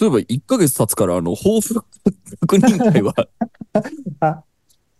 そういえば1ヶ月経つから、あの、抱負確認会は、あ、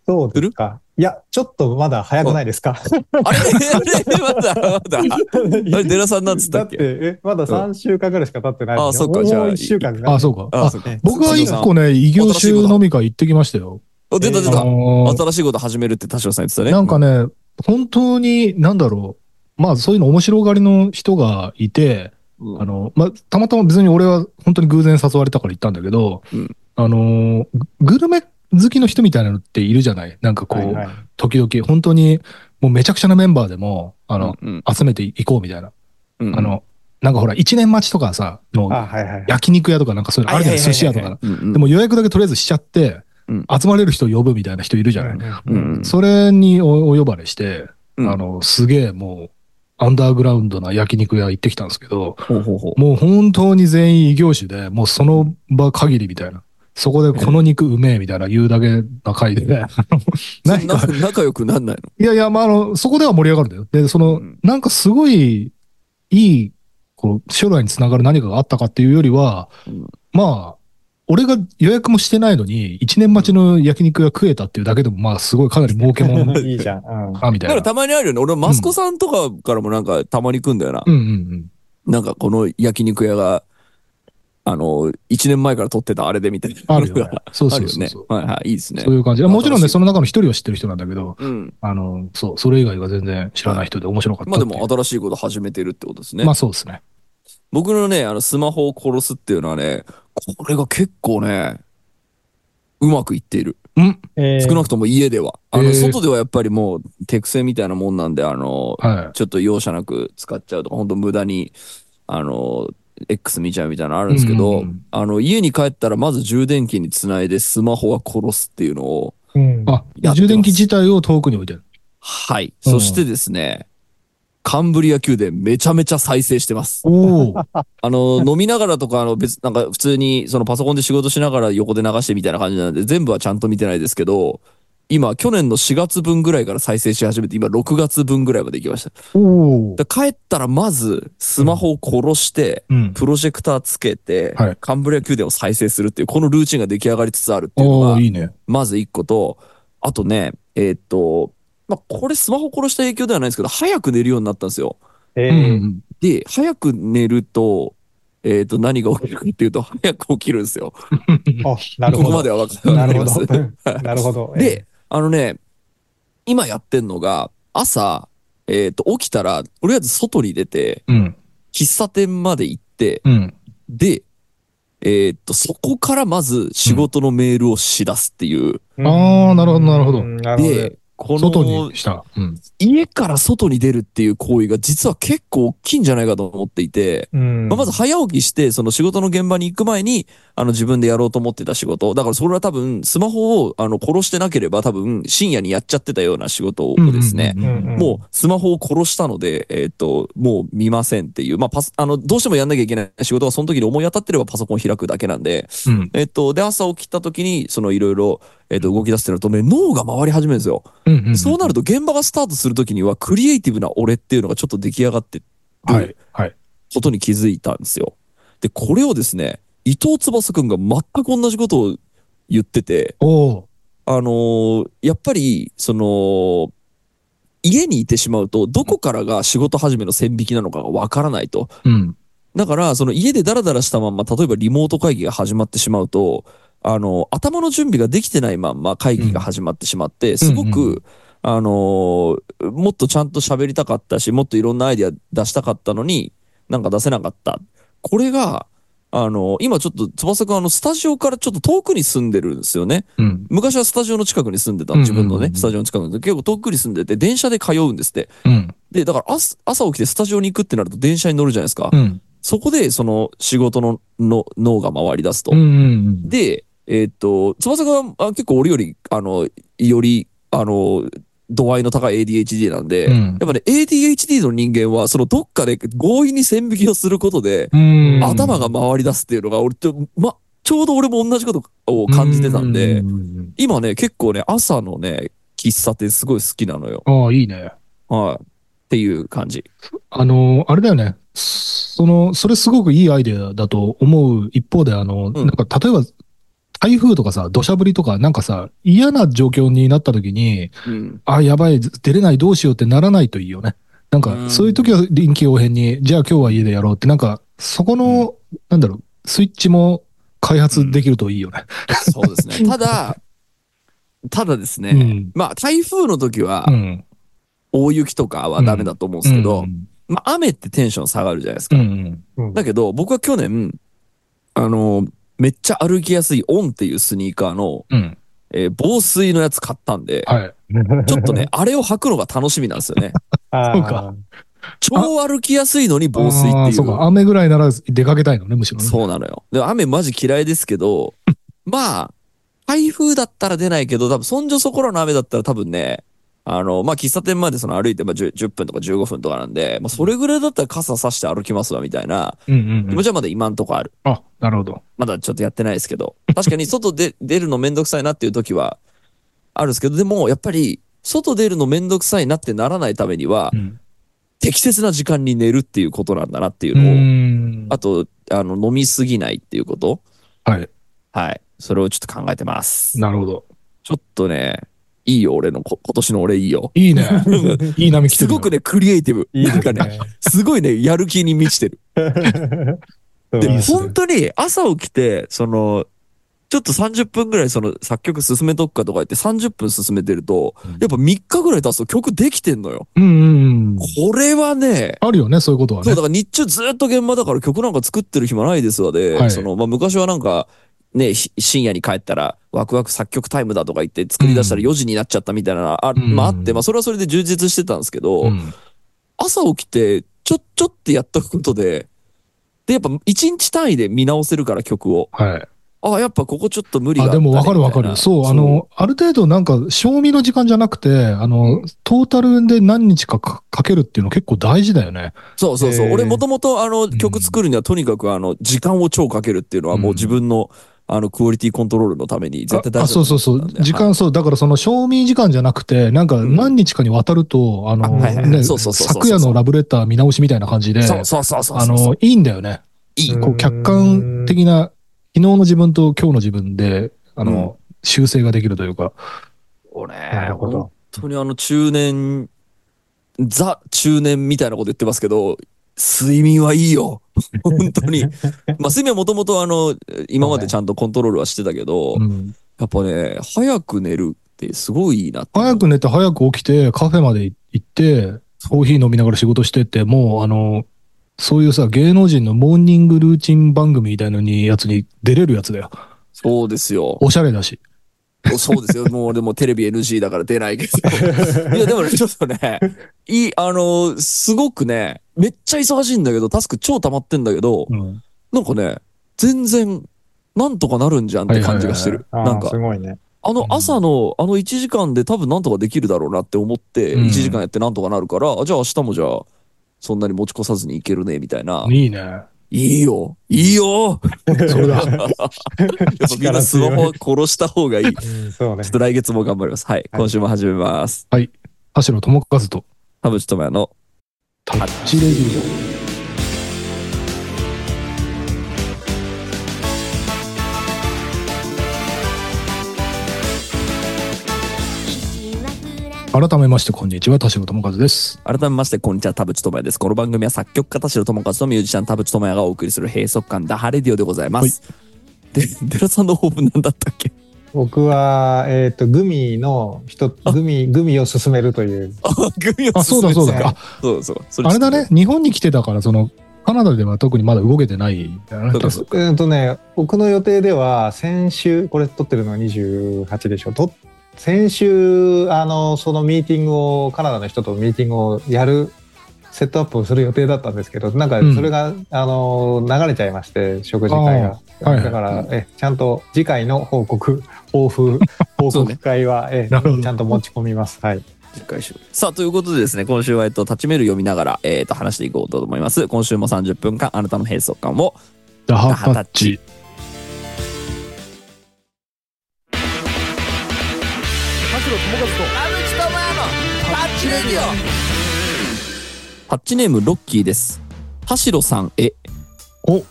そうですか。いや、ちょっとまだ早くないですか？あれ？まだ、まだ。あれ、デラさんなんつっただって、っけえ、まだ3週間ぐらいしか経ってないあそっかじゃあもう1週間があ、そうか。あ、あそうか。僕は一個ね、異業種飲み会行ってきましたよ。あ出た出あた。新しいこと始めるって田代さん言ってたね。なんかね、本当に、なんだろう。まあ、そういうの面白がりの人がいて、うん。あの、まあ、たまたま別に俺は本当に偶然誘われたから行ったんだけど、うん。あのー、ググルメ好きの人みたいなのっているじゃない？なんかこう、はいはい。時々、本当に、もうめちゃくちゃなメンバーでも、あの、うん集めていこうみたいな。うんあの、なんかほら、一年待ちとかさ、の。焼肉屋とかなんかそういうのあるじゃない？寿司屋とか。うんうん。でも予約だけとりあえずしちゃって、うん。集まれる人を呼ぶみたいな人いるじゃない、うんうん。それにおお呼ばれして、うん。あの、すげえもう、アンダーグラウンドな焼肉屋行ってきたんですけど、ほうほうほう。もう本当に全員異業種で、もうその場限りみたいな。そこでこの肉うめえみたいな言うだけな回で、仲良くなんないいやいや、まあ、あの、そこでは盛り上がるんだよ。で、その、うん。なんかすごい、いい、こう、将来につながる何かがあったかっていうよりは、うん。まあ、俺が予約もしてないのに、一年待ちの焼肉が食えたっていうだけでも、まあ、すごいかなり儲けもん いいじゃん。うん。か、みたいな。だからたまにあるよね。俺、マスコさんとかからもなんかたまに来んだよな。うんうんうん。なんかこの焼肉屋が、あの、1年前から撮ってたあれでみたいな。あるよね。そうそうそうそう。。はいはい、いいですねそう。いう感じ。もちろんね、その中の一人は知ってる人なんだけど、うん。あの、そう、それ以外は全然知らない人で面白かったまあでも新しいこと始めてるってことですねまあ。そうですね。僕のね、あの、スマホを殺すっていうのはね、これが結構ね、うまくいっている。うん。えー少なくとも家では。あの、えー外ではやっぱりもう手癖みたいなもんなんで、あの、はい。ちょっと容赦なく使っちゃうとか、本当無駄に、あの、X 見ちゃうみたいなのあるんですけど、うんうんうんあの、家に帰ったらまず充電器につないでスマホは殺すっていうのを、うんあ、やってます充電器自体を遠くに置いてる。はい。うんそしてですね、カンブリア宮殿めちゃめちゃ再生してます。おお。あの、飲みながらとか、あの、別、なんか普通にそのパソコンで仕事しながら横で流してみたいな感じなんで、全部はちゃんと見てないですけど、今、去年の4月分ぐらいから再生し始めて、今6月分ぐらいまで行きました。帰ったらまず、スマホを殺して、うん。プロジェクターつけて、はいカンブリア宮殿を再生するっていう、このルーチンが出来上がりつつあるっていうのがおお、いいね。まず一個と、あとね、えーっと、まあ、これスマホ殺した影響ではないんですけど、早く寝るようになったんですよ。えーん。で、早く寝ると、えーっと、何が起きるかっていうと、早く起きるんですよ。あ、なるほど。ここまではわかわなるほかります。なるほど。で、あのね、今やってんのが、朝、えーっと、起きたら、とりあえず外に出て、うん。喫茶店まで行って、うん。で、えーっと、そこからまず仕事のメールをし出すっていう。うんあーなるほどなるほどうんなるほど。で、こ外のにした。うん。家から外に出るっていう行為が実は結構大きいんじゃないかと思っていて、うんまあ、まず早起きして、その仕事の現場に行く前に、あの自分でやろうと思ってた仕事。だからそれは多分、スマホをあの殺してなければ多分深夜にやっちゃってたような仕事をですね。もうスマホを殺したので、えっ、と、もう見ませんっていう。まあ、パス、あの、どうしてもやんなきゃいけない仕事がその時に思い当たってればパソコンを開くだけなんで、うん。えっ、と、で、朝起きた時に、そのいろいろ、えっ、と、動き出すってなるとね、脳が回り始めるんですよ。うんうん。そうなると現場がスタートするときにはクリエイティブな俺っていうのがちょっと出来上がってるはい。はい。ことに気づいたんですよ。で、これをですね、伊藤翼くんが全く同じことを言ってて。あのーやっぱり、その、家にいてしまうと、どこからが仕事始めの線引きなのかがわからないと。うん。だから、その家でダラダラしたまんま、例えばリモート会議が始まってしまうと、あの、頭の準備ができてないまんま会議が始まってしまって、すごく、あのーもっとちゃんと喋りたかったし、もっといろんなアイデア出したかったのに、なんか出せなかった。これが、あの今ちょっと翼くんあの、スタジオからちょっと遠くに住んでるんですよね。うん。昔はスタジオの近くに住んでた、うん自分のね、スタジオの近くに。結構遠くに住んでて、電車で通うんですって。うん。で、だから朝朝起きてスタジオに行くってなると電車に乗るじゃないですか。うん。そこで、その仕事のの脳が回り出すと。で、えーっと、翼があ結構俺より、あの、より、あの、度合いの高い ADHD なんで、うんやっぱね、ADHD の人間は、そのどっかで強引に線引きをすることで、うん。頭が回り出すっていうのが、俺と、ま、ちょうど俺も同じことを感じてたんで、ううん今ね、結構ね、朝のね、喫茶店すごい好きなのよ。ああ、いいね。はい。っていう感じ。あのー、あれだよね。その、それすごくいいアイデアだと思う一方で、あの、んなんか例えば、台風とかさ、土砂降りとか、なんかさ、嫌な状況になった時に、うん。あ、やばい、出れない、どうしようってならないといいよね。なんか、うんそういう時は臨機応変に、じゃあ今日は家でやろうって、なんか、そこの、なんだろう、スイッチも開発できるといいよね。そうですね。ただ、ただですね、うんまあ台風の時はうん。大雪とかはダメだと思うんですけど、うんまあ雨ってテンション下がるじゃないですか。うん。うんだけど僕は去年、あの、めっちゃ歩きやすいオンっていうスニーカーの、うん。えー防水のやつ買ったんで、はい。ちょっとね、あれを履くのが楽しみなんですよね。そうか超歩きやすいのに防水っていう。そうか、雨ぐらいなら出かけたいのね、むしろね。そうなのよ。で、雨マジ嫌いですけど、まあ、台風だったら出ないけど、多分、そんじょそこらの雨だったら多分ね、あの、まあ、喫茶店までその歩いて、まあ10、10分とか15分とかなんで、まあ、それぐらいだったら傘さして歩きますわ、みたいなうんうんうん。気持ちはまだ今んとこある。あ、なるほど。まだちょっとやってないですけど、確かに外で 出るのめんどくさいなっていう時はあるんですけど、でも、やっぱり、外出るのめんどくさいなってならないためにはう、ん。適切な時間に寝るっていうことなんだなっていううのを、ん。あと、あの、飲みすぎないっていうことはい。はい。それをちょっと考えてます。なるほど。ちょっとね、いいよ、俺の、こ今年の俺いいよ。いいね。いい波来てるよ。すごくね、クリエイティブ。いいですなんかね、ね。すごいね、やる気に満ちてる。で、本当に朝起きて、その、ちょっと30分ぐらいその作曲進めとくかとか言って30分進めてると、うんやっぱ3日ぐらい経つと曲できてんのよ。うんうんうん。これはね、あるよね、そういうことはそう、ねだ。から日中ずっと現場だから曲なんか作ってる暇ないですわで、はいその、まあ、昔はなんか、ね、ひ深夜に帰ったら、ワクワク作曲タイムだとか言って作り出したらうん4時になっちゃったみたいなのあ、うんまああって、まあそれはそれで充実してたんですけど、うん朝起きて、ちょ、ちょってやっとくことで、で、やっぱ1日単位で見直せるから曲を。はい。あ、やっぱここちょっと無理があ、でもわかるわかる。そう、あの、ある程度なんか、賞味の時間じゃなくて、あの、トータルで何日かかかけるっていうの結構大事だよね。そうそうそう。俺もともとあのん曲作るにはとにかくあの時間を超かけるっていうのはもう自分のあのクオリティコントロールのために絶対大ああ事だそうそうそう。時間、はいそう。だからその賞味時間じゃなくて、なんかうん何日かにわたると、あの、昨夜のラブレター見直しみたいな感じで、そうそうそうそうあの、いいんだよね。いい。うんこう客観的な、昨日の自分と今日の自分で、あの、修正ができるというか。俺、なるほど本当にあの中年、ザ中年みたいなこと言ってますけど、睡眠はいいよ。本当に。まあ睡眠はもともとあの、今までちゃんとコントロールはしてたけど、うんやっぱね、早く寝るってすごいいいな早く寝て早く起きてカフェまで行って、コーヒー飲みながら仕事してって、もうあの、そういうさ、芸能人のモーニングルーチン番組みたいのに、やつに出れるやつだよ。そうですよ。おしゃれだし。そうですよ。もうでもテレビ NG だから出ないけど。いやでもね、ちょっとね、いい、あの、すごくね、めっちゃ忙しいんだけど、タスク超溜まってんだけど、うん。なんかね、全然、なんとかなるんじゃんって感じがしてる。なんかす、ごいね。あの朝のあの1時間で多分なんとかできるだろうなって思って、うん1時間やってなんとかなるから、あじゃあ明日もじゃあ、そんなに持ち越さずにいけるね、みたいな。いいね。いいよいいよそれだ。やっぱみんなスマホは殺した方がいい。ちょっ。と来月も頑張ります。はい。今週も始めます。田代智和と田淵智也のタッチレディオ。改めまして、こんにちは。田代智和です。改めまして、こんにちは、田淵智也です。この番組は作曲家田代智和とミュージシャン田淵智也がお送りする閉塞感ダハレディオでございます。で、デラさんの抱負なんだったっけ？僕は、えっと、グミの人、グミ、グミを進めるという。あ、グミをあ、そうだそうだ。ねあ、そうそう。そあれだね。。日本に来てたから、その、カナダでは特にまだ動けてないえっとね、僕の予定では、先週、これ撮ってるのは28でしょ。と先週、あの、そのミーティングを、カナダの人とミーティングをやる、セットアップをする予定だったんですけど、なんかうんそれが、あの、流れちゃいまして、食事会が。はいだから、え、ちゃんと次回の報告、抱負、報告会は、え、なるほどちゃんと持ち込みます。はい。次回週さあ、ということでですね、今週は、えっと、立ちメール読みながら、えっと、話していこうと思います。今週も30分間、あなたの閉塞感を、ダハタッチ。チレディタッチネームロッキーです。田代さんへ。お、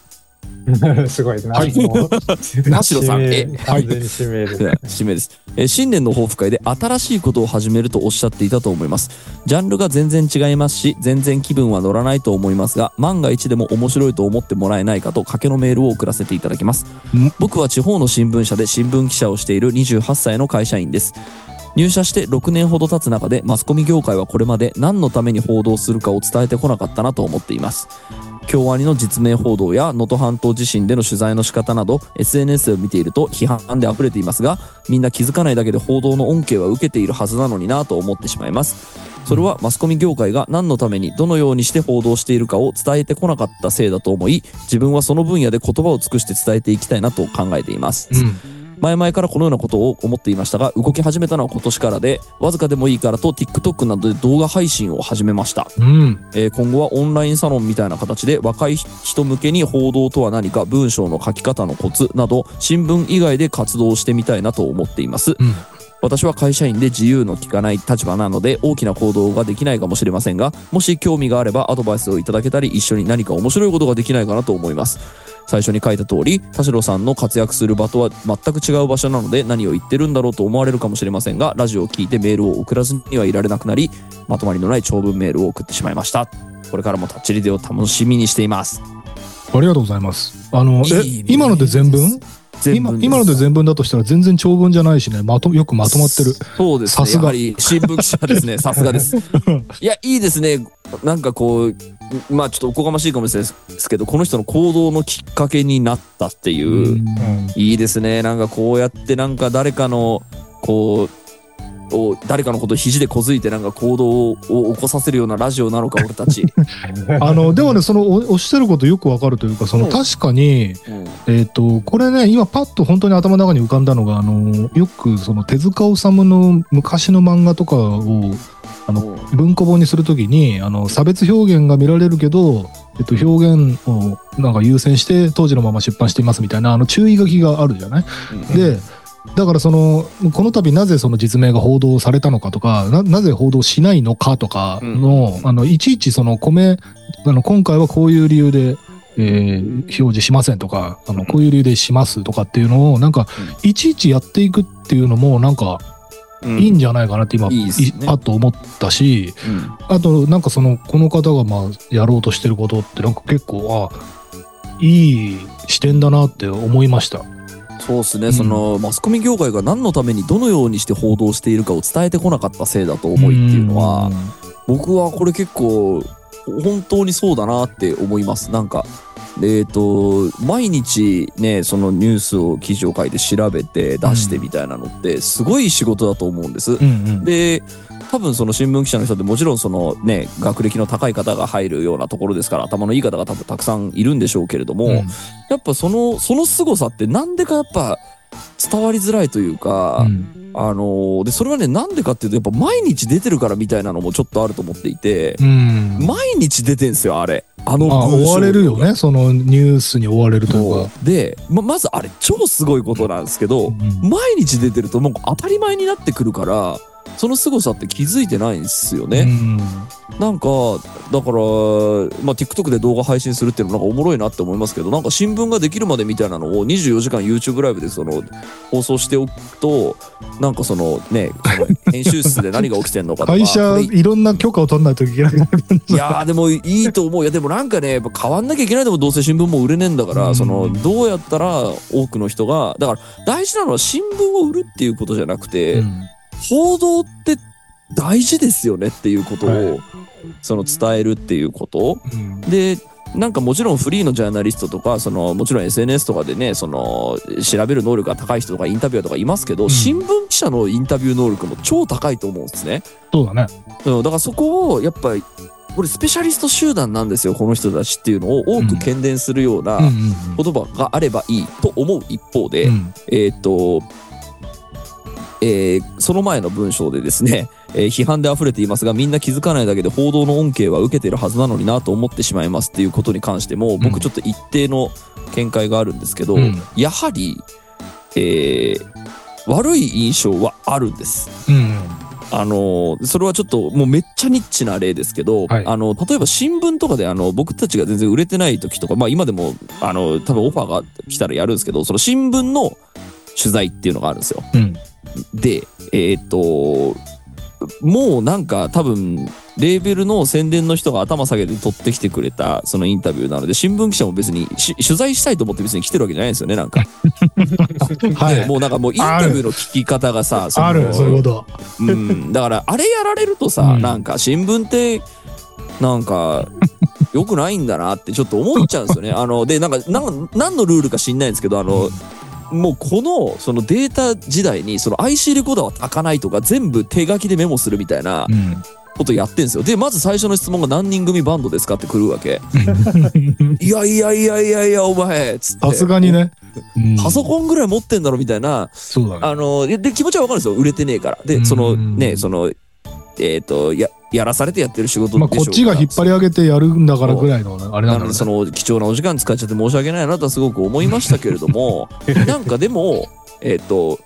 すごいな。はい。田代 さんえ指名完全に指名ですね。締めです、えー新年の抱負会で新しいことを始めるとおっしゃっていたと思います。ジャンルが全然違いますし全然気分は乗らないと思いますが万が一でも面白いと思ってもらえないかと賭けのメールを送らせていただきます。ん？僕は地方の新聞社で新聞記者をしている28歳の会社員です入社して6年ほど経つ中でマスコミ業界はこれまで何のために報道するかを伝えてこなかったなと思っています。京アニの実名報道や能登半島地震での取材の仕方など SNS を見ていると批判で溢れていますがみんな気づかないだけで報道の恩恵は受けているはずなのになと思ってしまいます。それはマスコミ業界が何のためにどのようにして報道しているかを伝えてこなかったせいだと思い自分はその分野で言葉を尽くして伝えていきたいなと考えています、うん。前々からこのようなことを思っていましたが動き始めたのは今年からでわずかでもいいからと TikTok などで動画配信を始めましたうん。うん。えー今後はオンラインサロンみたいな形で若い人向けに報道とは何か文章の書き方のコツなど新聞以外で活動してみたいなと思っています、うん私は会社員で自由の利かない立場なので大きな行動ができないかもしれませんがもし興味があればアドバイスをいただけたり一緒に何か面白いことができないかなと思います。最初に書いた通り田代さんの活躍する場とは全く違う場所なので何を言ってるんだろうと思われるかもしれませんがラジオを聞いてメールを送らずにはいられなくなりまとまりのない長文メールを送ってしまいました。これからもタッチリデオを楽しみにしています。ありがとうございます。あの、えいいね、今ので全文？今今ので全文だとしたら全然長文じゃないしね、まと、よくまとまってる。そうですね。さすがやはり新聞記者ですね。さすがです。いや、いいですね。なんかこう、まあちょっとおこがましいかもしれないですけど、この人の行動のきっかけになったっていう、うんいいですね。なんかこうやってなんか誰かの、こう、を誰かのことを肘でこづいてなんか行動を起こさせるようなラジオなのか俺たち、あの、でもね、その、おおっしゃることよくわかるというか、その、うん確かに、うん。えっ、と、これね、今パッと本当に頭の中に浮かんだのが、あの、よくその手塚治虫の昔の漫画とかを、あの、文庫本にするときに、あの、差別表現が見られるけど、えっと、表現をなんか優先して当時のまま出版していますみたいな、あの、注意書きがあるじゃない？うん。で、だからその、この度なぜその実名が報道されたのかとか、ななぜ報道しないのかとかの、あの、いちいちその米、あの、今回はこういう理由で、えー表示しませんとか、あの、こういう理由でしますとかっていうのを、なんか、いちいちやっていくっていうのも、なんか、うん。いいんじゃないかなって今、いいですね。パッと思ったし、うん。あと、なんかその、この方がまあ、やろうとしてることって、なんか結構、あ、いい視点だなって思いました。そうですね、うん。そのマスコミ業界が何のためにどのようにして報道しているかを伝えてこなかったせいだと思いっていうのは、僕はこれ結構本当にそうだなって思います。なんかえっ、と毎日ねそのニュースを記事を書いて調べて出してみたいなのってすごい仕事だと思うんです。うんうん。で多分その新聞記者の人ってもちろんそのね学歴の高い方が入るようなところですから頭のいい方が多分たくさんいるんでしょうけれども、うん。やっぱそのその凄さってなんでかやっぱ伝わりづらいというか、うん。あのーでそれはねなんでかっていうとやっぱ毎日出てるからみたいなのもちょっとあると思っていて、うん。毎日出てんすよあれ。あのまあ、文章追われるよね、そのニュースに追われるとか。でままずあれ超すごいことなんですけど、うん。毎日出てるともう当たり前になってくるからその凄さって気づいてないんですよね。うん。なんかだから、まあ、TikTok で動画配信するっていうのもなんかおもろいなって思いますけどなんか新聞ができるまでみたいなのを24時間 YouTube ライブでその放送しておくとなんかそのね編集室で何が起きてんのかとか会社、いろんな許可を取らないといけなくなるんいやーでもいいと思う。いやでもなんかねやっぱ変わんなきゃいけないでもどうせ新聞も売れねえんだから、うん。そのどうやったら多くの人がだから大事なのは新聞を売るっていうことじゃなくて、うん報道って大事ですよねっていうことを、はい。その伝えるっていうこと。うん。でなんかもちろんフリーのジャーナリストとかそのもちろん SNS とかでねその調べる能力が高い人とかインタビュアーとかいますけど、うん。新聞記者のインタビュー能力も超高いと思うんですね。そうだね。うん、だからそこをやっぱりこれスペシャリスト集団なんですよこの人たちっていうのを多く喧伝するような言葉があればいいと思う一方で、うん。えーっと、えーその前の文章でですね、えー批判で溢れていますがみんな気づかないだけで報道の恩恵は受けてるはずなのになと思ってしまいますっていうことに関してもうん僕ちょっと一定の見解があるんですけど、うんやはり、えー悪い印象はあるんです。うんあの、それはちょっともうめっちゃニッチな例ですけど、はいあの、例えば新聞とかであの、僕たちが全然売れてない時とか、まあ今でも、あの、多分オファーが来たらやるんですけど、その新聞の取材っていうのがあるんですよ。うん。で、えーっと、もうなんか多分、レーベルの宣伝の人が頭下げて取ってきてくれたそのインタビューなので、新聞記者も別にし取材したいと思って別に来てるわけじゃないんですよね、なんか。はい。もうなんかもうインタビューの聞き方がさ、ある、そういうこと。うん、だからあれやられるとさ、うんなんか新聞ってなんか良くないんだなってちょっと思っちゃうんですよね。あのでなんかなん何のルールか知んないんですけどあの、もうこのそのデータ時代にその IC レコーダーは炊かないとか全部手書きでメモするみたいなうん。ことやってんですよ。でまず最初の質問が何人組バンドですかって来るわけ。いやいやいやいやいやお前つって。さすがにね。うんパソコンぐらい持ってんだろみたいなそうだね。あの、で、で気持ちはわかるんですよ。売れてねえから。で、うんそのね、その、えっ、と、や、やらされてやってる仕事でしょまあ、こっちが引っ張り上げてやるんだからぐらいの、あれなだろうね。なんのでその貴重なお時間使っちゃって申し訳ないなとはすごく思いましたけれども なんかでもえっ、と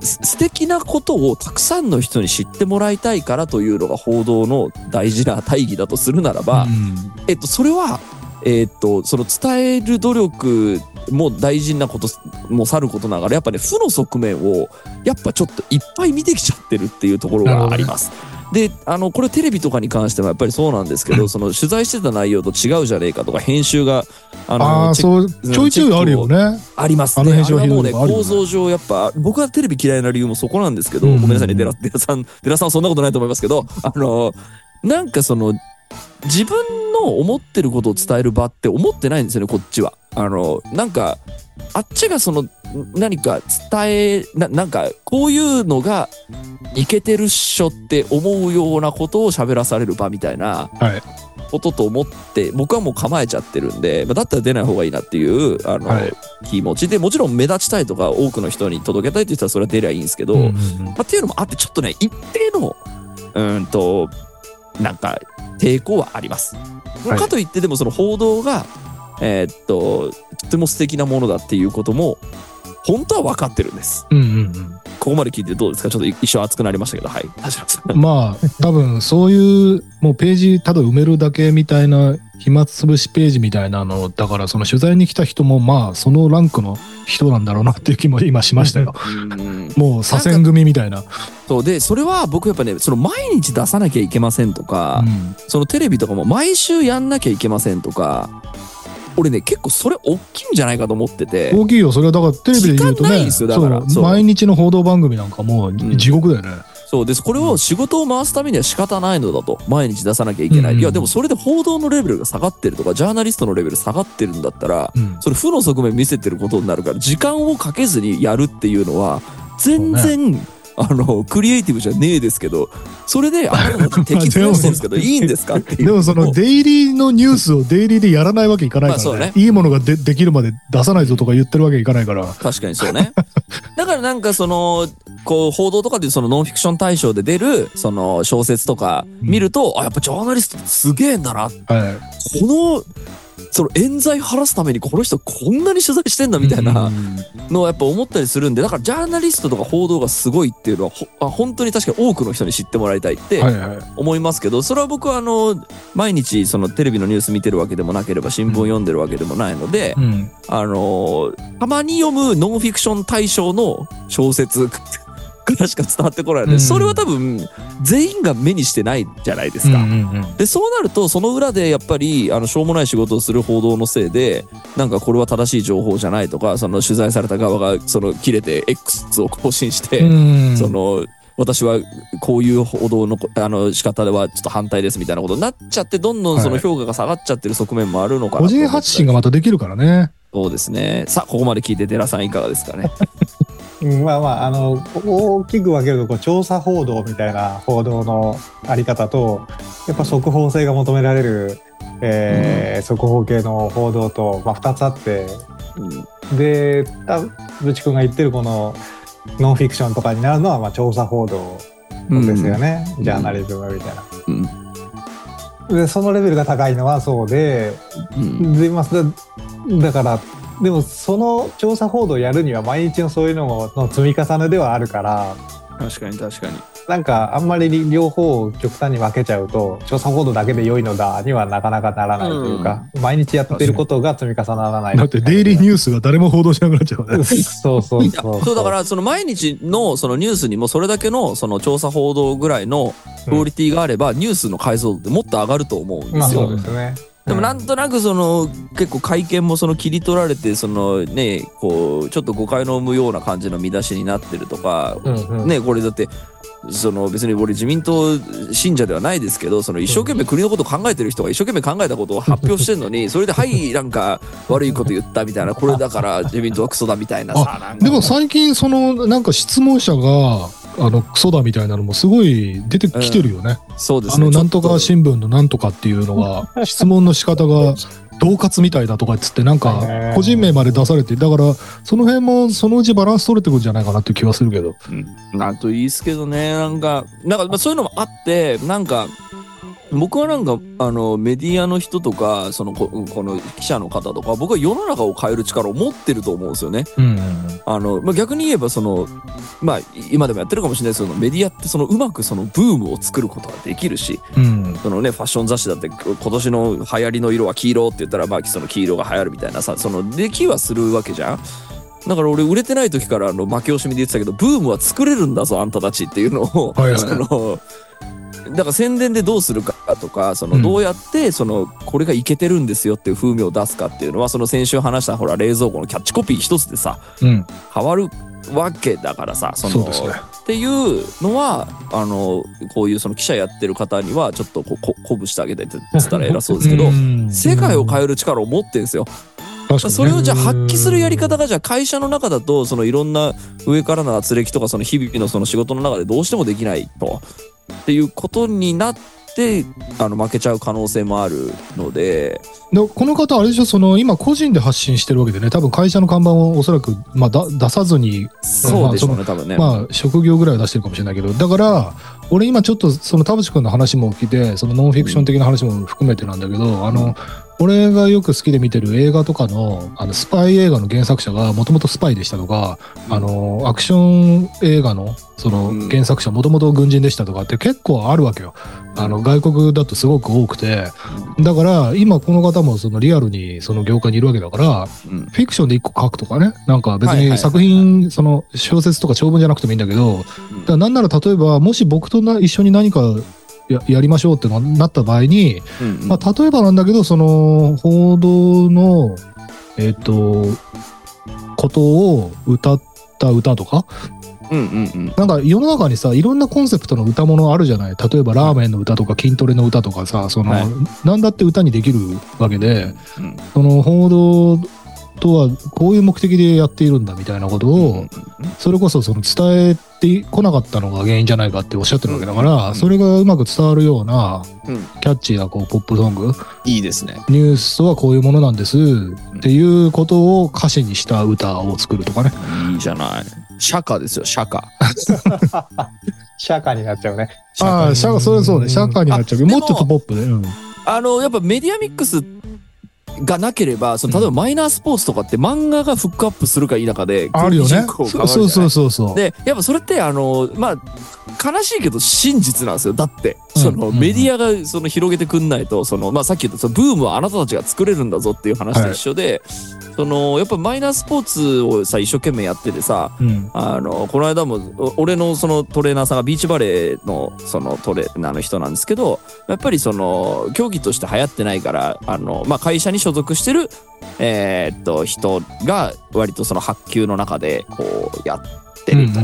す素敵なことをたくさんの人に知ってもらいたいからというのが報道の大事な大義だとするならば、うん。えっと、それは、えっと、その伝える努力も大事なこともさることながら、やっぱね、負の側面を、やっぱちょっといっぱい見てきちゃってるっていうところがあります。で、あの、これテレビとかに関してもやっぱりそうなんですけど、その取材してた内容と違うじゃねえかとか、編集が、ああの、あ、そう、ちょいちょいあるよね。ありますあの編集はあれはもうね、構造上やっぱ、僕はテレビ嫌いな理由もそこなんですけど、うん。ごめんなさいね、デラ、デラさん、デラさんはそんなことないと思いますけど、あの、なんかその、自分の思ってることを伝える場って思ってないんですよね、こっちは。あの、なんか、あっちがその、何か伝え、ななんか、こういうのが、いけてるっしょって思うようなことを喋らされる場みたいな、はい。ことと思って僕はもう構えちゃってるんで、まあ、だったら出ない方がいいなっていうあの、はい気持ちでもちろん目立ちたいとか多くの人に届けたいって言ったらそれは出りゃいいんですけど、うんうんうんまあ、っていうのもあってちょっとね一定のうーんとなんか抵抗はあります。はいかといってでもその報道がえーっととても素敵なものだっていうことも本当は分かってるんです。うんうんここまで聞いてどうですか？ちょっと一瞬熱くなりましたけどはい。まあ、多分そういう、もうページ、ただ埋めるだけみたいな、暇つぶしページみたいなの、だからその取材に来た人も、まあ、そのランクの人なんだろうなっていう気も今しましたよ。うん もう左遷組みたいな。そうでそれは僕やっぱねその毎日出さなきゃいけませんとか、うんそのテレビとかも毎週やんなきゃいけませんとか俺ね結構それ大きいんじゃないかと思ってて。大きいよ。それはだからテレビで言うとね、時間ないんですよだから。そう。そう。毎日の報道番組なんかもう地獄だよね。そう。ですこれを仕事を回すためには仕方ないのだと毎日出さなきゃいけない、うんいやでもそれで報道のレベルが下がってるとかジャーナリストのレベル下がってるんだったらうん。それ負の側面見せてることになるから時間をかけずにやるっていうのは全然、あのクリエイティブじゃねえですけどそれであなたたち敵増やしてるんですけどいいんですかっていうでもそのデイリーのニュースをデイリーでやらないわけいかないからねね。いいものがでできるまで出さないぞとか言ってるわけいかないから。確かにそうね。だからなんかその、こう報道とかでそのノンフィクション大賞で出るその小説とか見ると、あ、やっぱジャーナリストすげえんだな。はい。この、その冤罪晴らすためにこの人こんなに取材してんだみたいなうんのをやっぱ思ったりするんで、だからジャーナリストとか報道がすごいっていうのはほあ本当に確かに多くの人に知ってもらいたいって。思いますけど、それは僕はあの、毎日そのテレビのニュース見てるわけでもなければ新聞を読んでるわけでもないので、うん。あのーたまに読むノンフィクション大賞の小説からしか伝わってこないので、うんそれは多分全員が目にしてないじゃないですか。うんうんうんでそうなるとその裏でやっぱりあのしょうもない仕事をする報道のせいでなんかこれは正しい情報じゃないとかその取材された側がその切れて X を更新して、うんその私はこういう報道のこあの仕方ではちょっと反対ですみたいなことになっちゃってどんどんその評価が下がっちゃってる側面もあるのかなと個思ったり人発信がまたできるからね。そうですね。さあ、ここまで聞いて、寺さんいかがですかね。うんまあまああの大きく分けるとこう調査報道みたいな報道のあり方とやっぱ速報性が求められる、えー速報系の報道と、まあ、2つあってでたぶちくんが言ってるこのノンフィクションとかになるのはまあ調査報道ですよね、うんジャーナリズムみたいな。うん。でそのレベルが高いのはそうでうん。で、まあ、だだからでもその調査報道をやるには毎日のそういうのの積み重ねではあるから確かに確かに。なんかあんまり両方を極端に分けちゃうと調査報道だけで良いのだにはなかなかならないというか、毎日やってることが積み重ならないだってデイリーニュースが誰も報道しなくなっちゃうね。そうそうそうそうだからその毎日のそのニュースにもそれだけのその調査報道ぐらいのクオリティがあれば、ニュースの解像度ってもっと上がると思うんでまあすよ。そうですねでもなんとなくその結構会見もその切り取られてそのねこうちょっと誤解の生むような感じの見出しになってるとかうんうん。ねこれだってその別に俺自民党信者ではないですけどその一生懸命国のことを考えてる人が一生懸命考えたことを発表してるのにそれではいなんか悪いこと言ったみたいなこれだから自民党はクソだみたいなさでも最近そのなんか質問者があのクソだみたいなのもすごい出てきてるよね。そうですね。あのなんとか新聞のなんとかっていうのが 質問の仕方が恫喝みたいだとかっつってなんか個人名まで出されてだからその辺もそのうちバランス取れてくるんじゃないかなっていう気はするけど。うん。なんといいですけどね。なんかなんかまあそういうのもあってなんか僕はなんかあのメディアの人とかそのここの記者の方とか僕は世の中を変える力を持ってると思うんですよね。うんあのまあ、逆に言えばそのまあ今でもやってるかもしれないですけどメディアってそのうまくそのブームを作ることができるしうんそのねファッション雑誌だって今年の流行りの色は黄色って言ったらまあその黄色が流行るみたいなさそのできはするわけじゃん。だから俺売れてない時からあの負け惜しみで言ってたけどブームは作れるんだぞあんたたちっていうのを、はいはいそのだから宣伝でどうするかとかそうんのどうやってそのこれがいけてるんですよっていう風味を出すかっていうのはその先週話したほら冷蔵庫のキャッチコピー一つでさうん変わるわけだからさそのね。っていうのはあのこういうその記者やってる方にはちょっとこうこ鼓舞してあげたいって言ったら偉そうですけどうん世界を変える力を持ってんですよ。ね。それをじゃあ発揮するやり方がじゃあ会社の中だとそのいろんな上からの圧力とかその日々のその仕事の中でどうしてもできないと。っていうことになってあの負けちゃう可能性もあるので。でこの方あれでしょその今個人で発信してるわけでね。多分会社の看板をおそらく、まあ、だ出さずにそうでしょうね多分ね。まあ職業ぐらいは出してるかもしれないけど。だから俺今ちょっとその田淵君の話も聞いてそのノンフィクション的な話も含めてなんだけど、あの俺がよく好きで見てる映画とかのあのスパイ映画の原作者がもともとスパイでしたとか、あのアクション映画のそのうん。原作者もともと軍人でしたとかって結構あるわけよ。あの外国だとすごく多くて。だから今この方もそのリアルにその業界にいるわけだからうん。フィクションで一個書くとかね。なんか別に作品その小説とか長文じゃなくてもいいんだけどだからなんなら例えばもし僕とな一緒に何かややりましょうってなった場合に、うんうん。まあ、例えばなんだけどその報道のえっ、とことを歌った歌とかうんうんうん。なんか世の中にさいろんなコンセプトの歌物あるじゃない？例えばラーメンの歌とか筋トレの歌とかさその、はい。なんだって歌にできるわけでうん。その報道とはこういう目的でやっているんだみたいなことを、それこそその伝えてこなかったのが原因じゃないかっておっしゃってるわけだから、うんそれがうまく伝わるようなうんキャッチーなこうポップソングいいですね。ニュースとはこういうものなんですっていうことを歌詞にした歌を作るとかね。いいじゃない。釈迦ですよ釈迦。釈迦になっちゃうねああ、シャカ、それそうね、シャカになっちゃうけど、あもうちょっとポップで。うんあのやっぱメディアミックスがなければその例えばマイナースポーツとかって漫画がフックアップするか否かであるよね。そうそうそうそう。でやっぱそれってあのまあ悲しいけど真実なんですよだって。うんそのうんメディアがその広げてくんないとそのまあさっき言ったそのブームはあなたたちが作れるんだぞっていう話と一緒で、そのやっぱマイナースポーツをさ一生懸命やっててさうん。あのこの間もお俺のそのトレーナーさんがビーチバレーのそのトレーナーの人なんですけどやっぱりその競技として流行ってないからあの、まあ、会社に所属してる、えーっと人が割とその発球の中でこうやってると。